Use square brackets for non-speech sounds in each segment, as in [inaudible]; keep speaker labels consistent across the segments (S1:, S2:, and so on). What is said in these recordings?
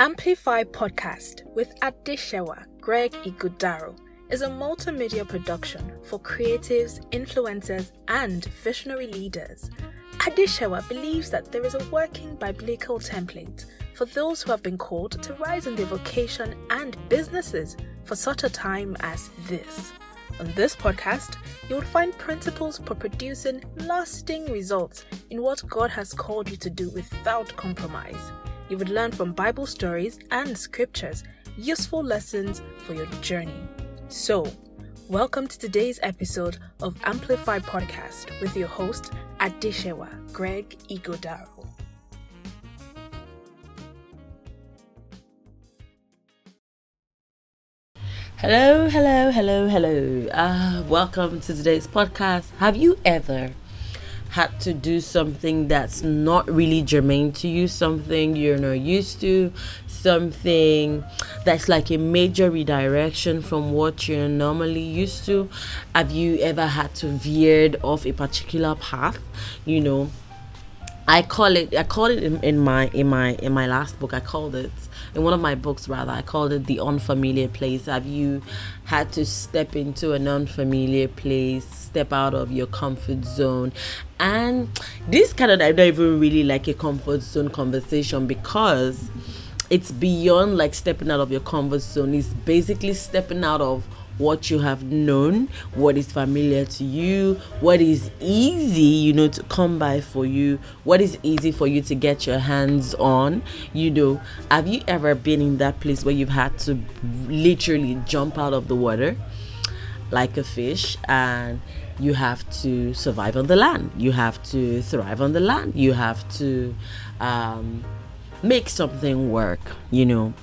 S1: Amplify Podcast with Adesewa Greg Igudaro is a multimedia production for creatives, influencers, and visionary leaders. Adesewa believes that there is a working biblical template for those who have been called to rise in their vocation and businesses for such a time as this. On this podcast, you will find principles for producing lasting results in what God has called you to do without compromise you would learn from Bible stories and scriptures useful lessons for your journey. So, welcome to today's episode of Amplify Podcast with your host, Adesewa Greg Igodaro.
S2: Hello, hello, hello, hello. Uh, welcome to today's podcast. Have you ever had to do something that's not really germane to you, something you're not used to, something that's like a major redirection from what you're normally used to. Have you ever had to veered off a particular path? You know, I call it I called it in, in my in my in my last book I called it in one of my books rather i called it the unfamiliar place. Have you had to step into an unfamiliar place step out of your comfort zone? And this kind of i don't even really like a comfort zone conversation because it's beyond like stepping out of your comfort zone. It's basically stepping out of what you have known, what is familiar to you, what is easy, you know, to come by for you, what is easy for you to get your hands on. You know, have you ever been in that place where you've had to literally jump out of the water like a fish and you have to survive on the land, you have to thrive on the land, you have to um, make something work, you know?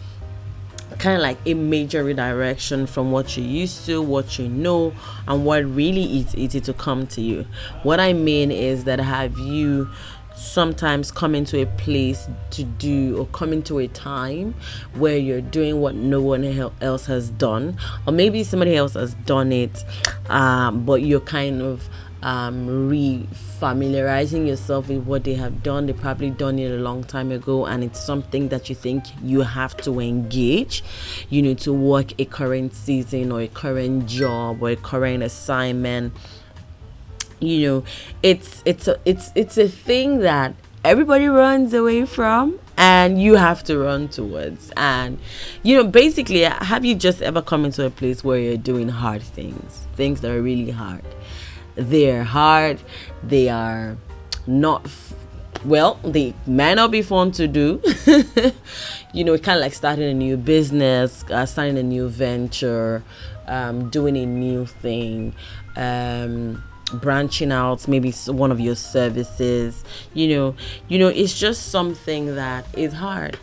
S2: Kind of like a major redirection from what you used to, what you know, and what really is easy to come to you. What I mean is that have you sometimes come into a place to do or come into a time where you're doing what no one else has done or maybe somebody else has done it um, but you're kind of um, re-familiarizing yourself with what they have done. They probably done it a long time ago, and it's something that you think you have to engage. You need to work a current season or a current job or a current assignment. You know, it's it's a it's it's a thing that everybody runs away from and you have to run towards and you know basically have you just ever come into a place where you're doing hard things things that are really hard they're hard, they are not f- well, they may not be fun to do. [laughs] you know, kind of like starting a new business, uh, starting a new venture, um, doing a new thing, um, branching out, maybe one of your services. You know, you know, it's just something that is hard.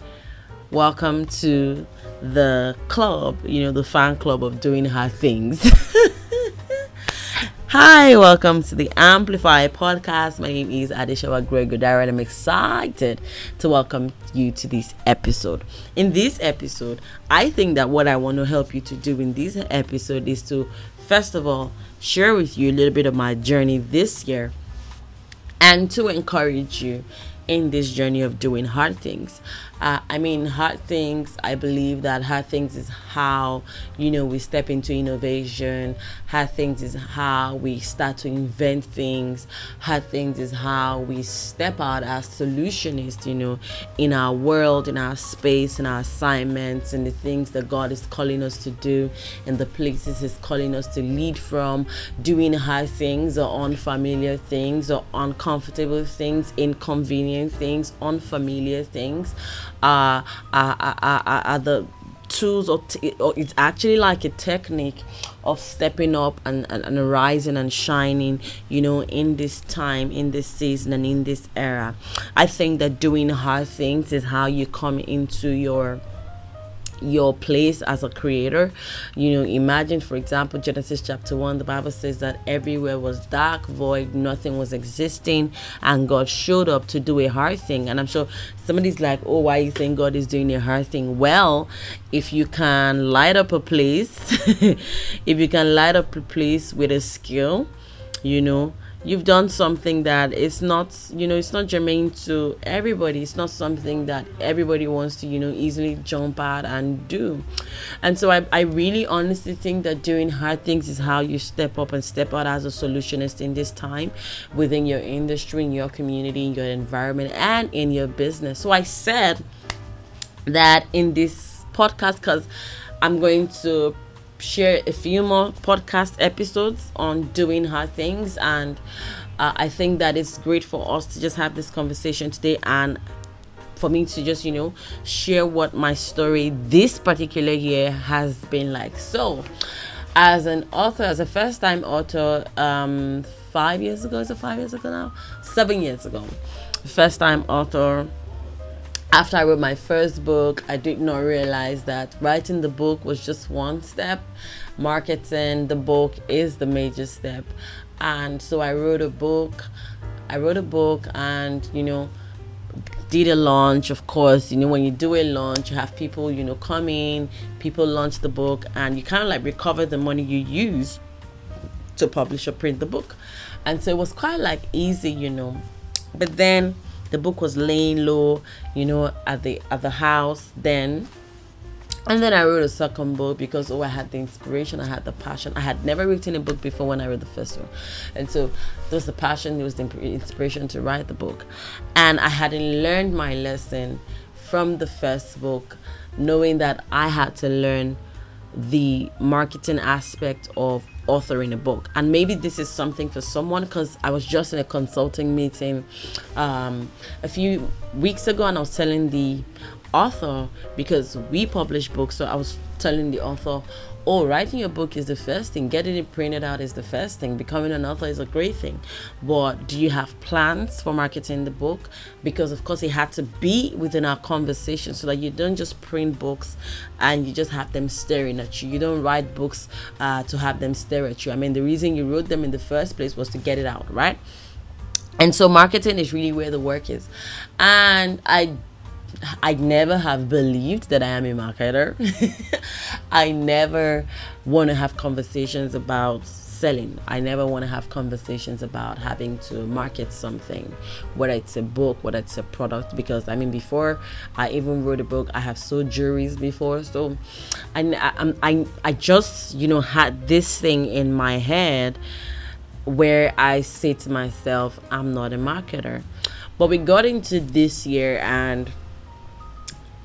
S2: Welcome to the club, you know, the fan club of doing hard things. [laughs] Hi, welcome to the Amplify podcast. My name is Adesewa Gregory and I'm excited to welcome you to this episode. In this episode, I think that what I want to help you to do in this episode is to, first of all, share with you a little bit of my journey this year and to encourage you in this journey of doing hard things. Uh, I mean, hard things, I believe that hard things is how, you know, we step into innovation. Hard things is how we start to invent things. Hard things is how we step out as solutionists, you know, in our world, in our space, in our assignments, and the things that God is calling us to do, and the places He's calling us to lead from, doing hard things or unfamiliar things or uncomfortable things, inconvenient things, unfamiliar things are are, are, are, are the tools or, t- or it's actually like a technique of stepping up and, and, and rising and shining you know in this time in this season and in this era. I think that doing hard things is how you come into your your place as a creator. You know, imagine, for example, Genesis chapter 1, the Bible says that everywhere was dark, void, nothing was existing, and God showed up to do a hard thing. And I'm sure somebody's like, oh, why you think God is doing a hard thing? Well, if you can light up a place, [laughs] if you can light up a place with a skill, you know, you've done something that is not you know it's not germane to everybody. It's not something that everybody wants to you know easily jump out and do. And so i, I really honestly think that doing hard things is how you step up and step out as a solutionist in this time within your industry in your community in your environment and in your business. So i said that in this podcast because i'm going to share a few more podcast episodes on doing hard things. And uh, i think that it's great for us to just have this conversation today and for me to just you know share what my story this particular year has been like. So as an author as a first time author um five years ago is it five years ago now? Seven years ago. First time author after I wrote my first book, I did not realize that writing the book was just one step. Marketing the book is the major step. And so I wrote a book. I wrote a book and, you know, did a launch. Of course, you know, when you do a launch, you have people, you know, come in, people launch the book, and you kind of like recover the money you use to publish or print the book. And so it was quite like easy, you know. But then the book was laying low, you know, at the at the house then. And then I wrote a second book because oh I had the inspiration, I had the passion. I had never written a book before when I read the first one. And so there was the passion, there was the inspiration to write the book. And I hadn't learned my lesson from the first book, knowing that I had to learn the marketing aspect of authoring a book. And maybe this is something for someone because i was just in a consulting meeting um, a few weeks ago and i was telling the author because we publish books so i was telling the author oh, writing your book is the first thing, getting it printed out is the first thing, becoming an author is a great thing. But do you have plans for marketing the book? Because, of course, it had to be within our conversation so that you don't just print books and you just have them staring at you. You don't write books uh, to have them stare at you. I mean, the reason you wrote them in the first place was to get it out, right? And so, marketing is really where the work is. And I I never have believed that I am a marketer. [laughs] I never want to have conversations about selling. I never want to have conversations about having to market something, whether it's a book, whether it's a product. Because I mean, before I even wrote a book, I have sold juries before. So I, I, I, I just, you know, had this thing in my head where I say to myself, I'm not a marketer. But we got into this year and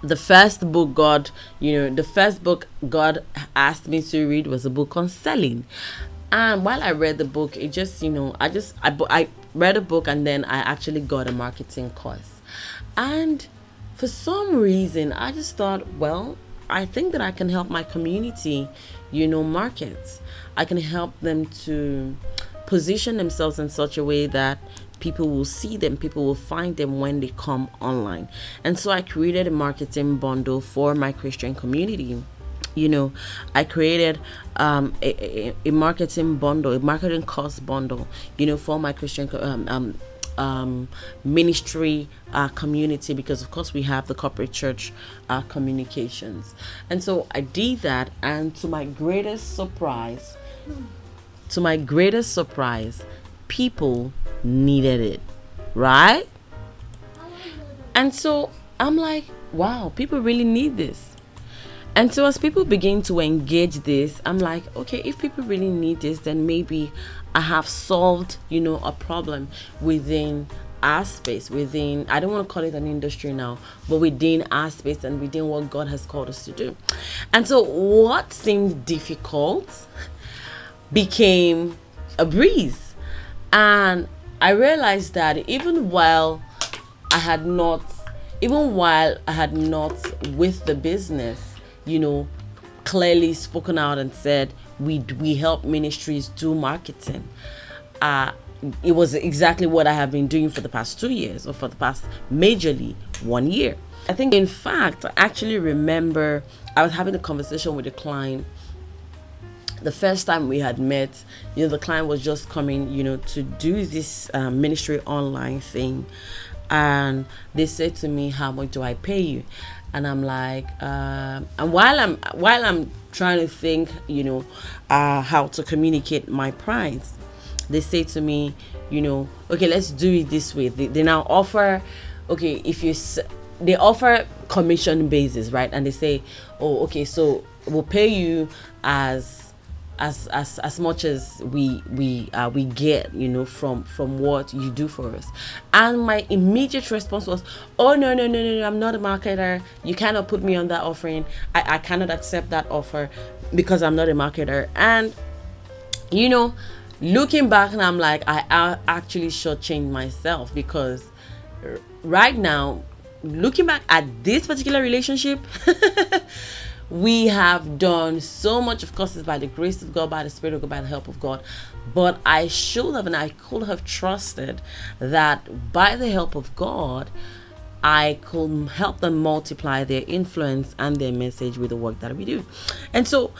S2: the first book God, you know, the first book God asked me to read was a book on selling. And while I read the book, it just, you know, I just, I, I read a book and then I actually got a marketing course. And for some reason, I just thought, well, I think that I can help my community, you know, markets. I can help them to position themselves in such a way that people will see them people will find them when they come online. And so i created a marketing bundle for my christian community. You know i created um, a, a, a, marketing bundle a marketing cost bundle you know for my christian um, um, um, ministry uh, community because of course we have the corporate church uh, communications. And so i did that and to my greatest surprise to my greatest surprise people needed it, right? And so I'm like, wow, people really need this. And so as people begin to engage this, I'm like, okay, if people really need this, then maybe I have solved, you know, a problem within our space, within I don't want to call it an industry now, but within our space and within what God has called us to do. And so what seemed difficult became a breeze and I realized that even while I had not, even while I had not with the business, you know, clearly spoken out and said we we help ministries do marketing. Uh, it was exactly what I have been doing for the past two years, or for the past majorly one year. I think, in fact, I actually remember I was having a conversation with a client the first time we had met, you know, the client was just coming, you know, to do this um, ministry online thing. And they said to me, How much do I pay you? And I'm like, uh, and while I'm while I'm trying to think, you know, uh, how to communicate my price, they say to me, you know okay let's do it this way they, they now offer okay if you they offer commission basis right and they say oh okay so we'll pay you as as as as much as we we uh, we get you know from from what you do for us. And my immediate response was oh no no no no, no i'm not a marketer. You cannot put me on that offering. I, I cannot accept that offer because i'm not a marketer. And you know looking back and i'm like i, actually shortchanged myself because right now looking back at this particular relationship [laughs] we have done so much of course it's by the grace of god by the spirit of god by the help of god. But i should have and i could have trusted that by the help of god i could help them multiply their influence and their message with the work that we do. And so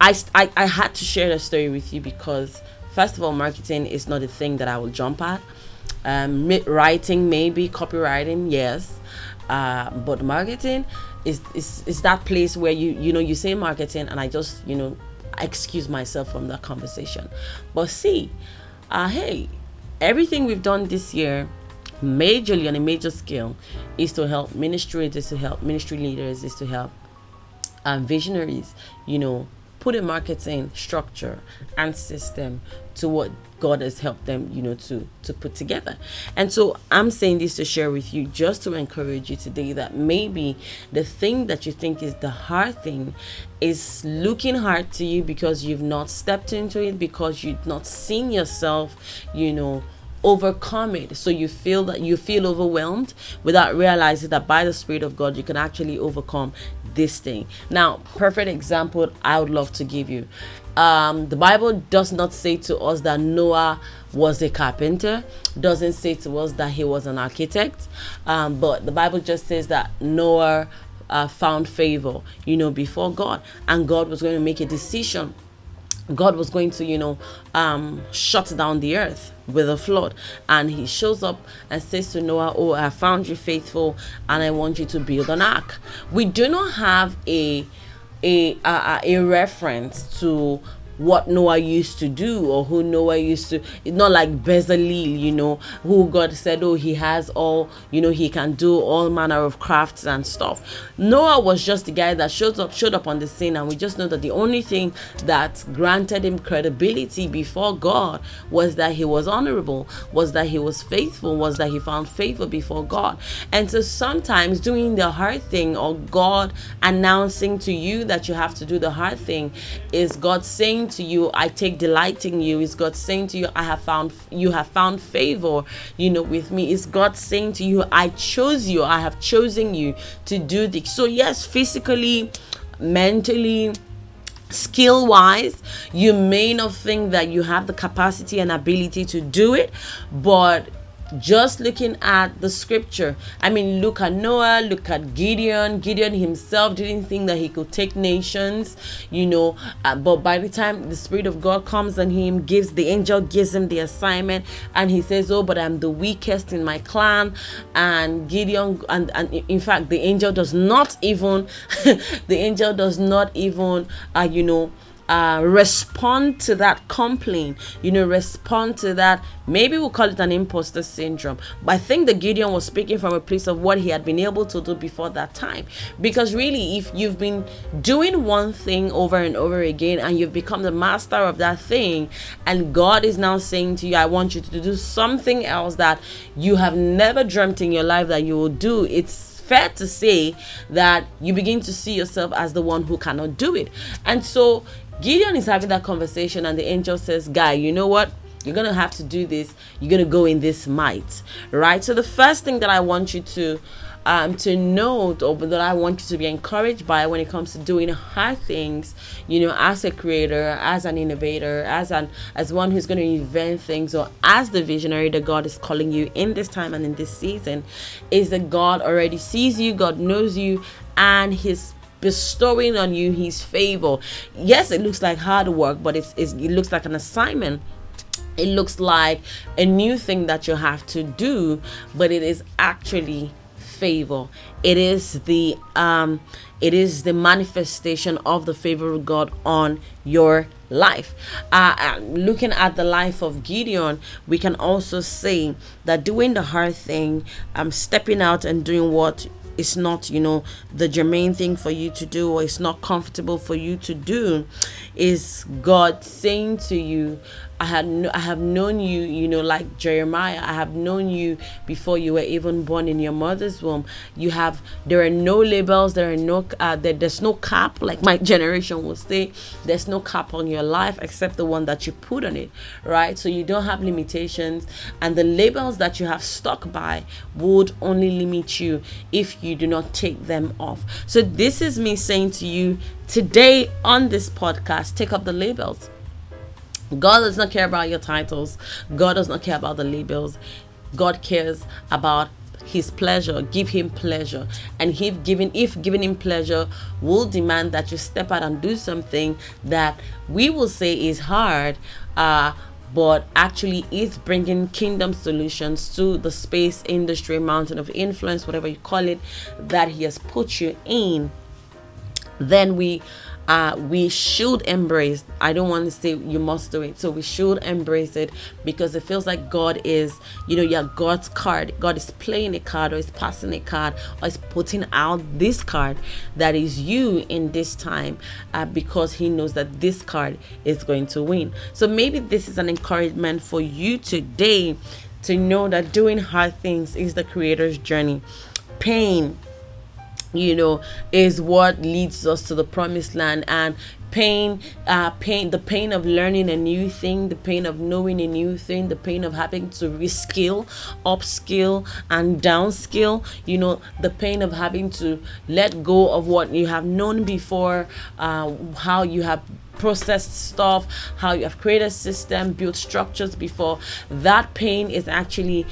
S2: i i, I had to share the story with you because first of all marketing is not a thing that i will jump at. Um, writing maybe copywriting yes. Uh, but marketing is, is is that place where you you know you say marketing and I just you know excuse myself from that conversation. But see, uh, hey, everything we've done this year, majorly on a major scale, is to help ministries, is to help ministry leaders, is to help um, visionaries, you know, put a marketing structure and system to what God has helped them, you know, to to put together. And so I'm saying this to share with you just to encourage you today that maybe the thing that you think is the hard thing is looking hard to you because you've not stepped into it because you've not seen yourself, you know, overcome it so you feel that you feel overwhelmed without realizing that by the spirit of god you can actually overcome this thing. Now perfect example i would love to give you. Um, the bible does not say to us that noah was a carpenter doesn't say to us that he was an architect um, but the bible just says that noah uh, found favor you know before god and god was going to make a decision God was going to, you know, um, shut down the earth with a flood. And he shows up and says to Noah, Oh, I found you faithful and I want you to build an ark. We do not have a a, a, a reference to what Noah used to do or who Noah used to. It's not like Bezalel, you know, who God said, oh, he has all, you know, he can do all manner of crafts and stuff. Noah was just the guy that showed up, showed up on the scene, and we just know that the only thing that granted him credibility before God was that he was honorable, was that he was faithful, was that he found favor before God. And so sometimes doing the hard thing or God announcing to you that you have to do the hard thing is God saying to you, I take delight in you. Is God saying to you, I have found you have found favor, you know, with me? Is God saying to you, I chose you, I have chosen you to do this? So, yes, physically, mentally, skill wise you may not think that you have the capacity and ability to do it but just looking at the scripture. I mean, look at Noah, look at Gideon. Gideon himself didn't think that he could take nations, you know. Uh, but by the time the Spirit of God comes on him, gives the angel gives him the assignment, and he says, "Oh, but I'm the weakest in my clan." And Gideon, and and in fact, the angel does not even, [laughs] the angel does not even, uh, you know uh, respond to that complaint, you know, respond to that. Maybe we'll call it an imposter syndrome. But I think the Gideon was speaking from a place of what he had been able to do before that time. Because really, if you've been doing one thing over and over again and you've become the master of that thing, and God is now saying to you, I want you to do something else that you have never dreamt in your life that you will do, it's fair to say that you begin to see yourself as the one who cannot do it. And so Gideon is having that conversation, and the angel says, Guy, you know what? You're going to have to do this. You're going to go in this might, right? So, the first thing that I want you to um, to note or that I want you to be encouraged by when it comes to doing hard things, you know, as a creator, as an innovator, as an as one who's going to invent things, or as the visionary that God is calling you in this time and in this season, is that God already sees you, God knows you, and His bestowing on you his favor. Yes, it looks like hard work, but it's, it's, it looks like an assignment. It looks like a new thing that you have to do, but it is actually favor. It is the um it is the manifestation of the favor of God on your life. Uh, uh, looking at the life of Gideon, we can also say that doing the hard thing, um, stepping out and doing what is not, you know, the germane thing for you to do or it's not comfortable for you to do, is God saying to you, I had no, I have known you, you know, like Jeremiah. I have known you before you were even born in your mother's womb. You have there are no labels, there are no uh, there, there's no cap, like my [laughs] generation will say. There's no cap on your life except the one that you put on it, right? So you don't have limitations, and the labels that you have stuck by would only limit you if you do not take them off. So this is me saying to you today on this podcast, take up the labels God does not care about your titles. God does not care about the labels. God cares about his pleasure give him pleasure and he given if giving him pleasure will demand that you step out and do something that we will say is hard uh but actually is bringing kingdom solutions to the space industry mountain of influence whatever you call it that he has put you in then we uh, we should embrace. I don't want to say you must do it. So we should embrace it because it feels like God is, you know, you're God's card. God is playing a card or is passing a card or is putting out this card that is you in this time uh, because He knows that this card is going to win. So maybe this is an encouragement for you today to know that doing hard things is the Creator's journey. Pain, you know is what leads us to the promised land. And pain uh pain the pain of learning a new thing the pain of knowing a new thing the pain of having to reskill upskill and downskill you know the pain of having to let go of what you have known before uh, how you have processed stuff how you have created system built structures before. That pain is actually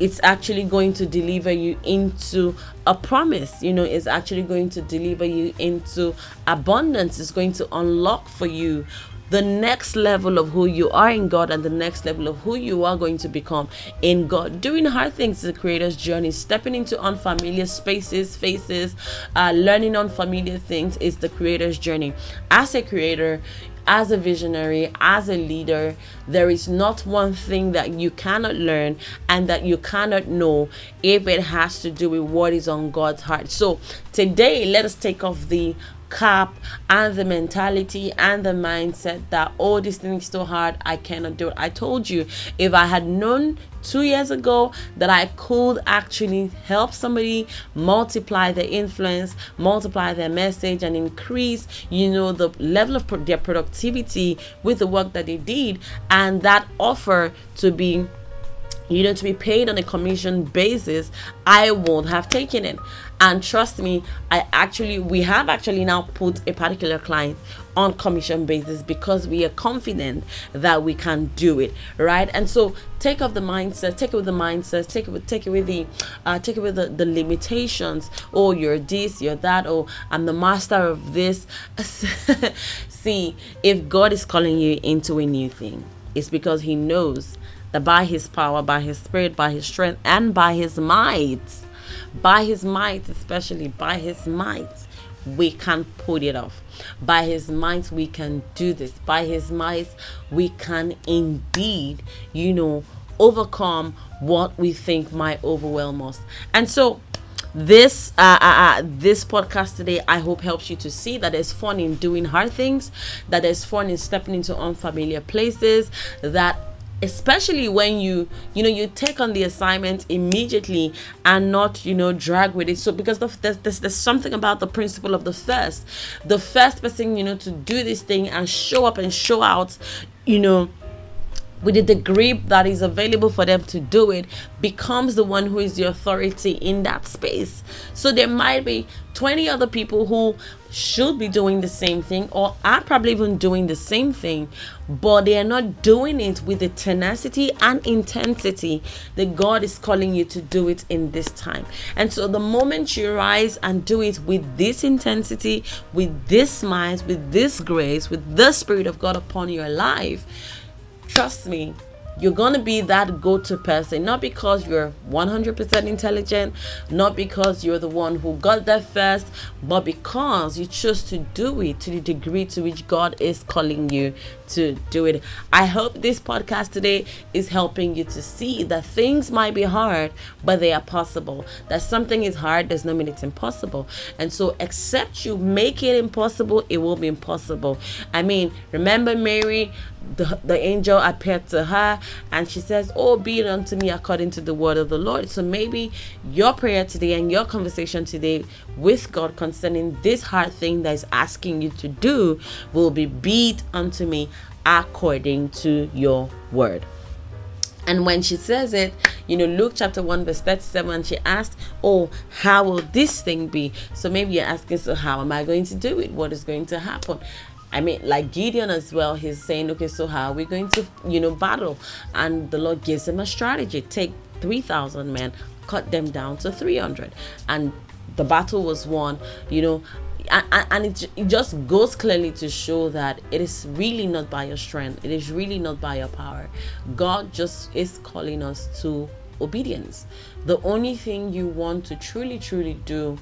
S2: it's actually going to deliver you into a promise you know it's actually going to deliver you into abundance it's going to unlock for you the next level of who you are in God and the next level of who you are going to become in God. Doing hard things is a creator's journey. Stepping into unfamiliar spaces, faces, uh, learning unfamiliar things is the creator's journey. As a creator, as a visionary, as a leader, there is not one thing that you cannot learn and that you cannot know if it has to do with what is on God's heart. So today, let us take off the cap and the mentality and the mindset that oh this thing is so hard i cannot do it. I told you if i had known two years ago that i could actually help somebody multiply their influence multiply their message and increase you know the level of pro- their productivity with the work that they did and that offer to be you know to be paid on a commission basis i would have taken it. And trust me i actually we have actually now put a particular client on commission basis because we are confident that we can do it right? And so take off the mindset take it with the mindset take it with take the uh, take with the, the limitations. Oh you're this you're that. Oh i'm the master of this. [laughs] See if god is calling you into a new thing it's because he knows that by his power by his spirit by his strength and by his might by his might, especially by his might, we can put it off. By his might, we can do this. By his might, we can indeed, you know, overcome what we think might overwhelm us. And so, this uh, uh, uh, this podcast today i hope helps you to see that there's fun in doing hard things that there's fun in stepping into unfamiliar places that especially when you you know you take on the assignment immediately and not you know drag with it. So because the, there's, there's, there's something about the principle of the first. The first person you know to do this thing and show up and show out you know with the degree that is available for them to do it becomes the one who is the authority in that space so there might be 20 other people who should be doing the same thing or are probably even doing the same thing but they are not doing it with the tenacity and intensity that God is calling you to do it in this time. And so the moment you rise and do it with this intensity, with this mind, with this grace, with the Spirit of God upon your life, trust me, you're going to be that go to person, not because you're 100% intelligent, not because you're the one who got there first, but because you choose to do it to the degree to which God is calling you to do it. I hope this podcast today is helping you to see that things might be hard, but they are possible. That something is hard does not mean it's impossible. And so, except you make it impossible, it will be impossible. I mean, remember Mary, the, the angel appeared to her and she says, Oh, be it unto me according to the word of the Lord. So maybe your prayer today and your conversation today with God concerning this hard thing that is asking you to do will be beat unto me according to your word. And when she says it, you know, Luke chapter 1, verse 37, she asked, Oh, how will this thing be? So maybe you're asking, So, how am I going to do it? What is going to happen? I mean, like Gideon as well, he's saying, Okay, so how are we going to, you know, battle? And the Lord gives him a strategy take 3,000 men, cut them down to 300. And the battle was won, you know, and, it, it just goes clearly to show that it is really not by your strength it is really not by your power god just is calling us to obedience the only thing you want to truly truly do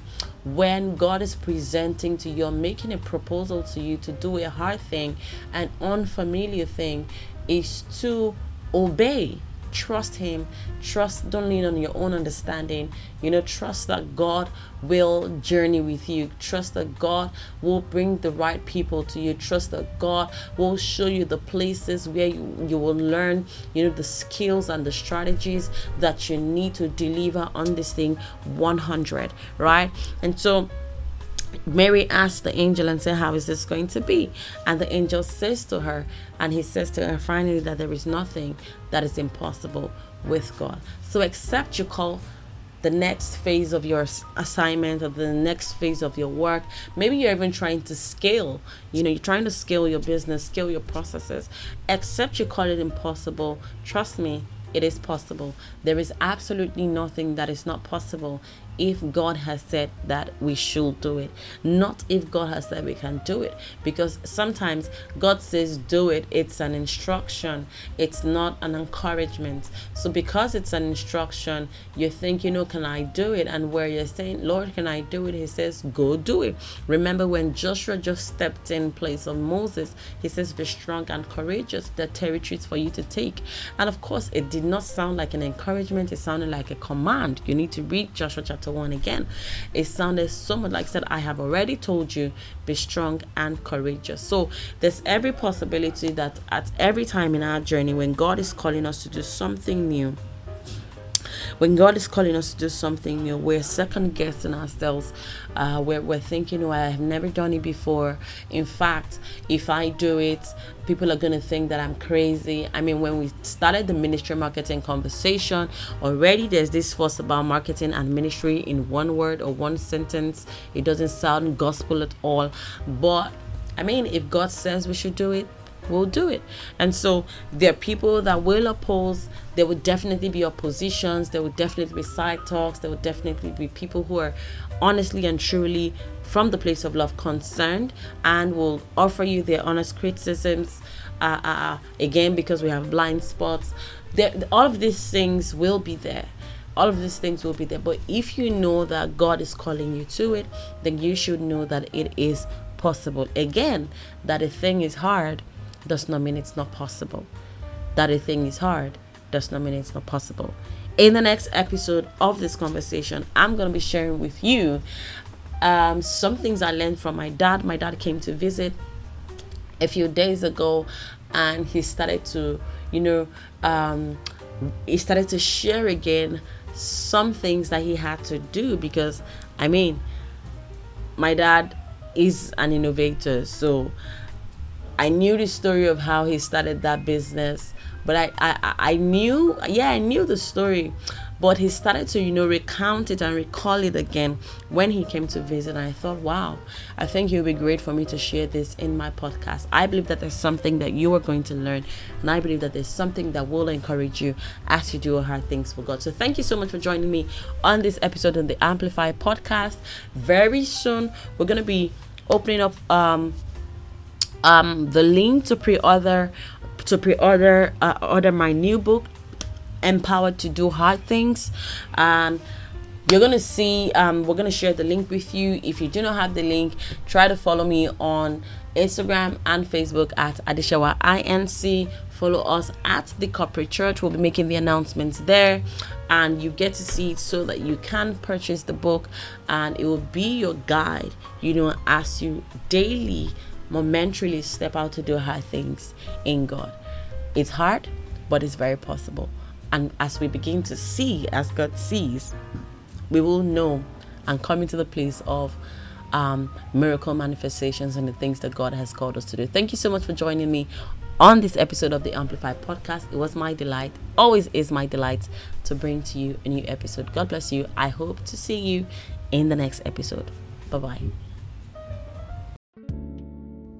S2: when god is presenting to you or making a proposal to you to do a hard thing an unfamiliar thing is to obey trust him. Trust don't lean on your own understanding. You know trust that god will journey with you. Trust that god will bring the right people to you. Trust that god will show you the places where you, you will learn you know the skills and the strategies that you need to deliver on this thing 100 right? And so Mary asked the angel and said, How is this going to be? And the angel says to her, and he says to her finally that there is nothing that is impossible with God. So, except you call the next phase of your assignment or the next phase of your work, maybe you're even trying to scale, you know, you're trying to scale your business, scale your processes, except you call it impossible. Trust me, it is possible. There is absolutely nothing that is not possible if God has said that we should do it, not if God has said we can do it. Because sometimes God says do it, it's an instruction, it's not an encouragement. So, because it's an instruction, you think, you know, can I do it? And where you're saying, Lord, can I do it? He says, go do it. Remember when Joshua just stepped in place of Moses, he says, be strong and courageous. The territories for you to take. And of course, it did not sound like an encouragement, it sounded like a command. You need to read Joshua chapter chapter 1 again. It sounded so much like said, I have already told you, be strong and courageous. So there's every possibility that at every time in our journey, when God is calling us to do something new, when God is calling us to do something new, we're second guessing ourselves. Uh, we're, we're thinking, oh, I have never done it before. In fact, if I do it, people are going to think that I'm crazy. I mean, when we started the ministry marketing conversation, already there's this fuss about marketing and ministry in one word or one sentence. It doesn't sound gospel at all. But I mean, if God says we should do it, we'll do it. And so there are people that will oppose. There will definitely be oppositions. There will definitely be side talks. There will definitely be people who are honestly and truly from the place of love concerned and will offer you their honest criticisms. Uh, uh, uh again, because we have blind spots. There, all of these things will be there all of these things will be there. But if you know that God is calling you to it, then you should know that it is possible. Again, that a thing is hard does not mean it's not possible. That a thing is hard does not mean it's not possible. In the next episode of this conversation, I'm going to be sharing with you um, some things I learned from my dad. My dad came to visit a few days ago and he started to, you know, um, he started to share again some things that he had to do because, I mean, my dad is an innovator. So, I knew the story of how he started that business, but I, I, I knew, yeah, I knew the story, but he started to, you know, recount it and recall it again when he came to visit. And I thought, wow, I think it would be great for me to share this in my podcast. I believe that there's something that you are going to learn, and I believe that there's something that will encourage you as you do hard things for God. So thank you so much for joining me on this episode on the Amplify podcast. Very soon, we're going to be opening up um um, the link to pre-order to pre-order uh, order my new book, Empowered to Do Hard Things. Um, you're gonna see um, we're gonna share the link with you. If you do not have the link try to follow me on instagram and facebook at adesewa inc follow us at the corporate church. We'll be making the announcements there. And you get to see it so that you can purchase the book. And it will be your guide you know as you daily momentarily step out to do hard things in god it's hard but it's very possible and as we begin to see as god sees we will know and come into the place of um, miracle manifestations and the things that God has called us to do. Thank you so much for joining me on this episode of the Amplified podcast. It was my delight, always is my delight to bring to you a new episode. God bless you. I hope to see you in the next episode. Bye bye.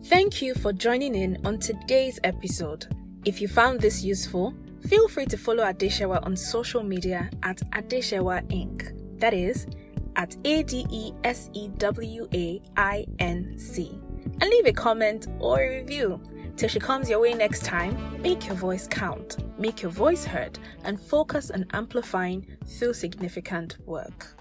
S1: Thank you for joining in on today's episode. If you found this useful, feel free to follow Adesewa on social media at Adesewa Inc. That is at A D E S E W A I N C. And leave a comment or a review. Till she comes your way next time, make your voice count, make your voice heard, and focus on amplifying through significant work.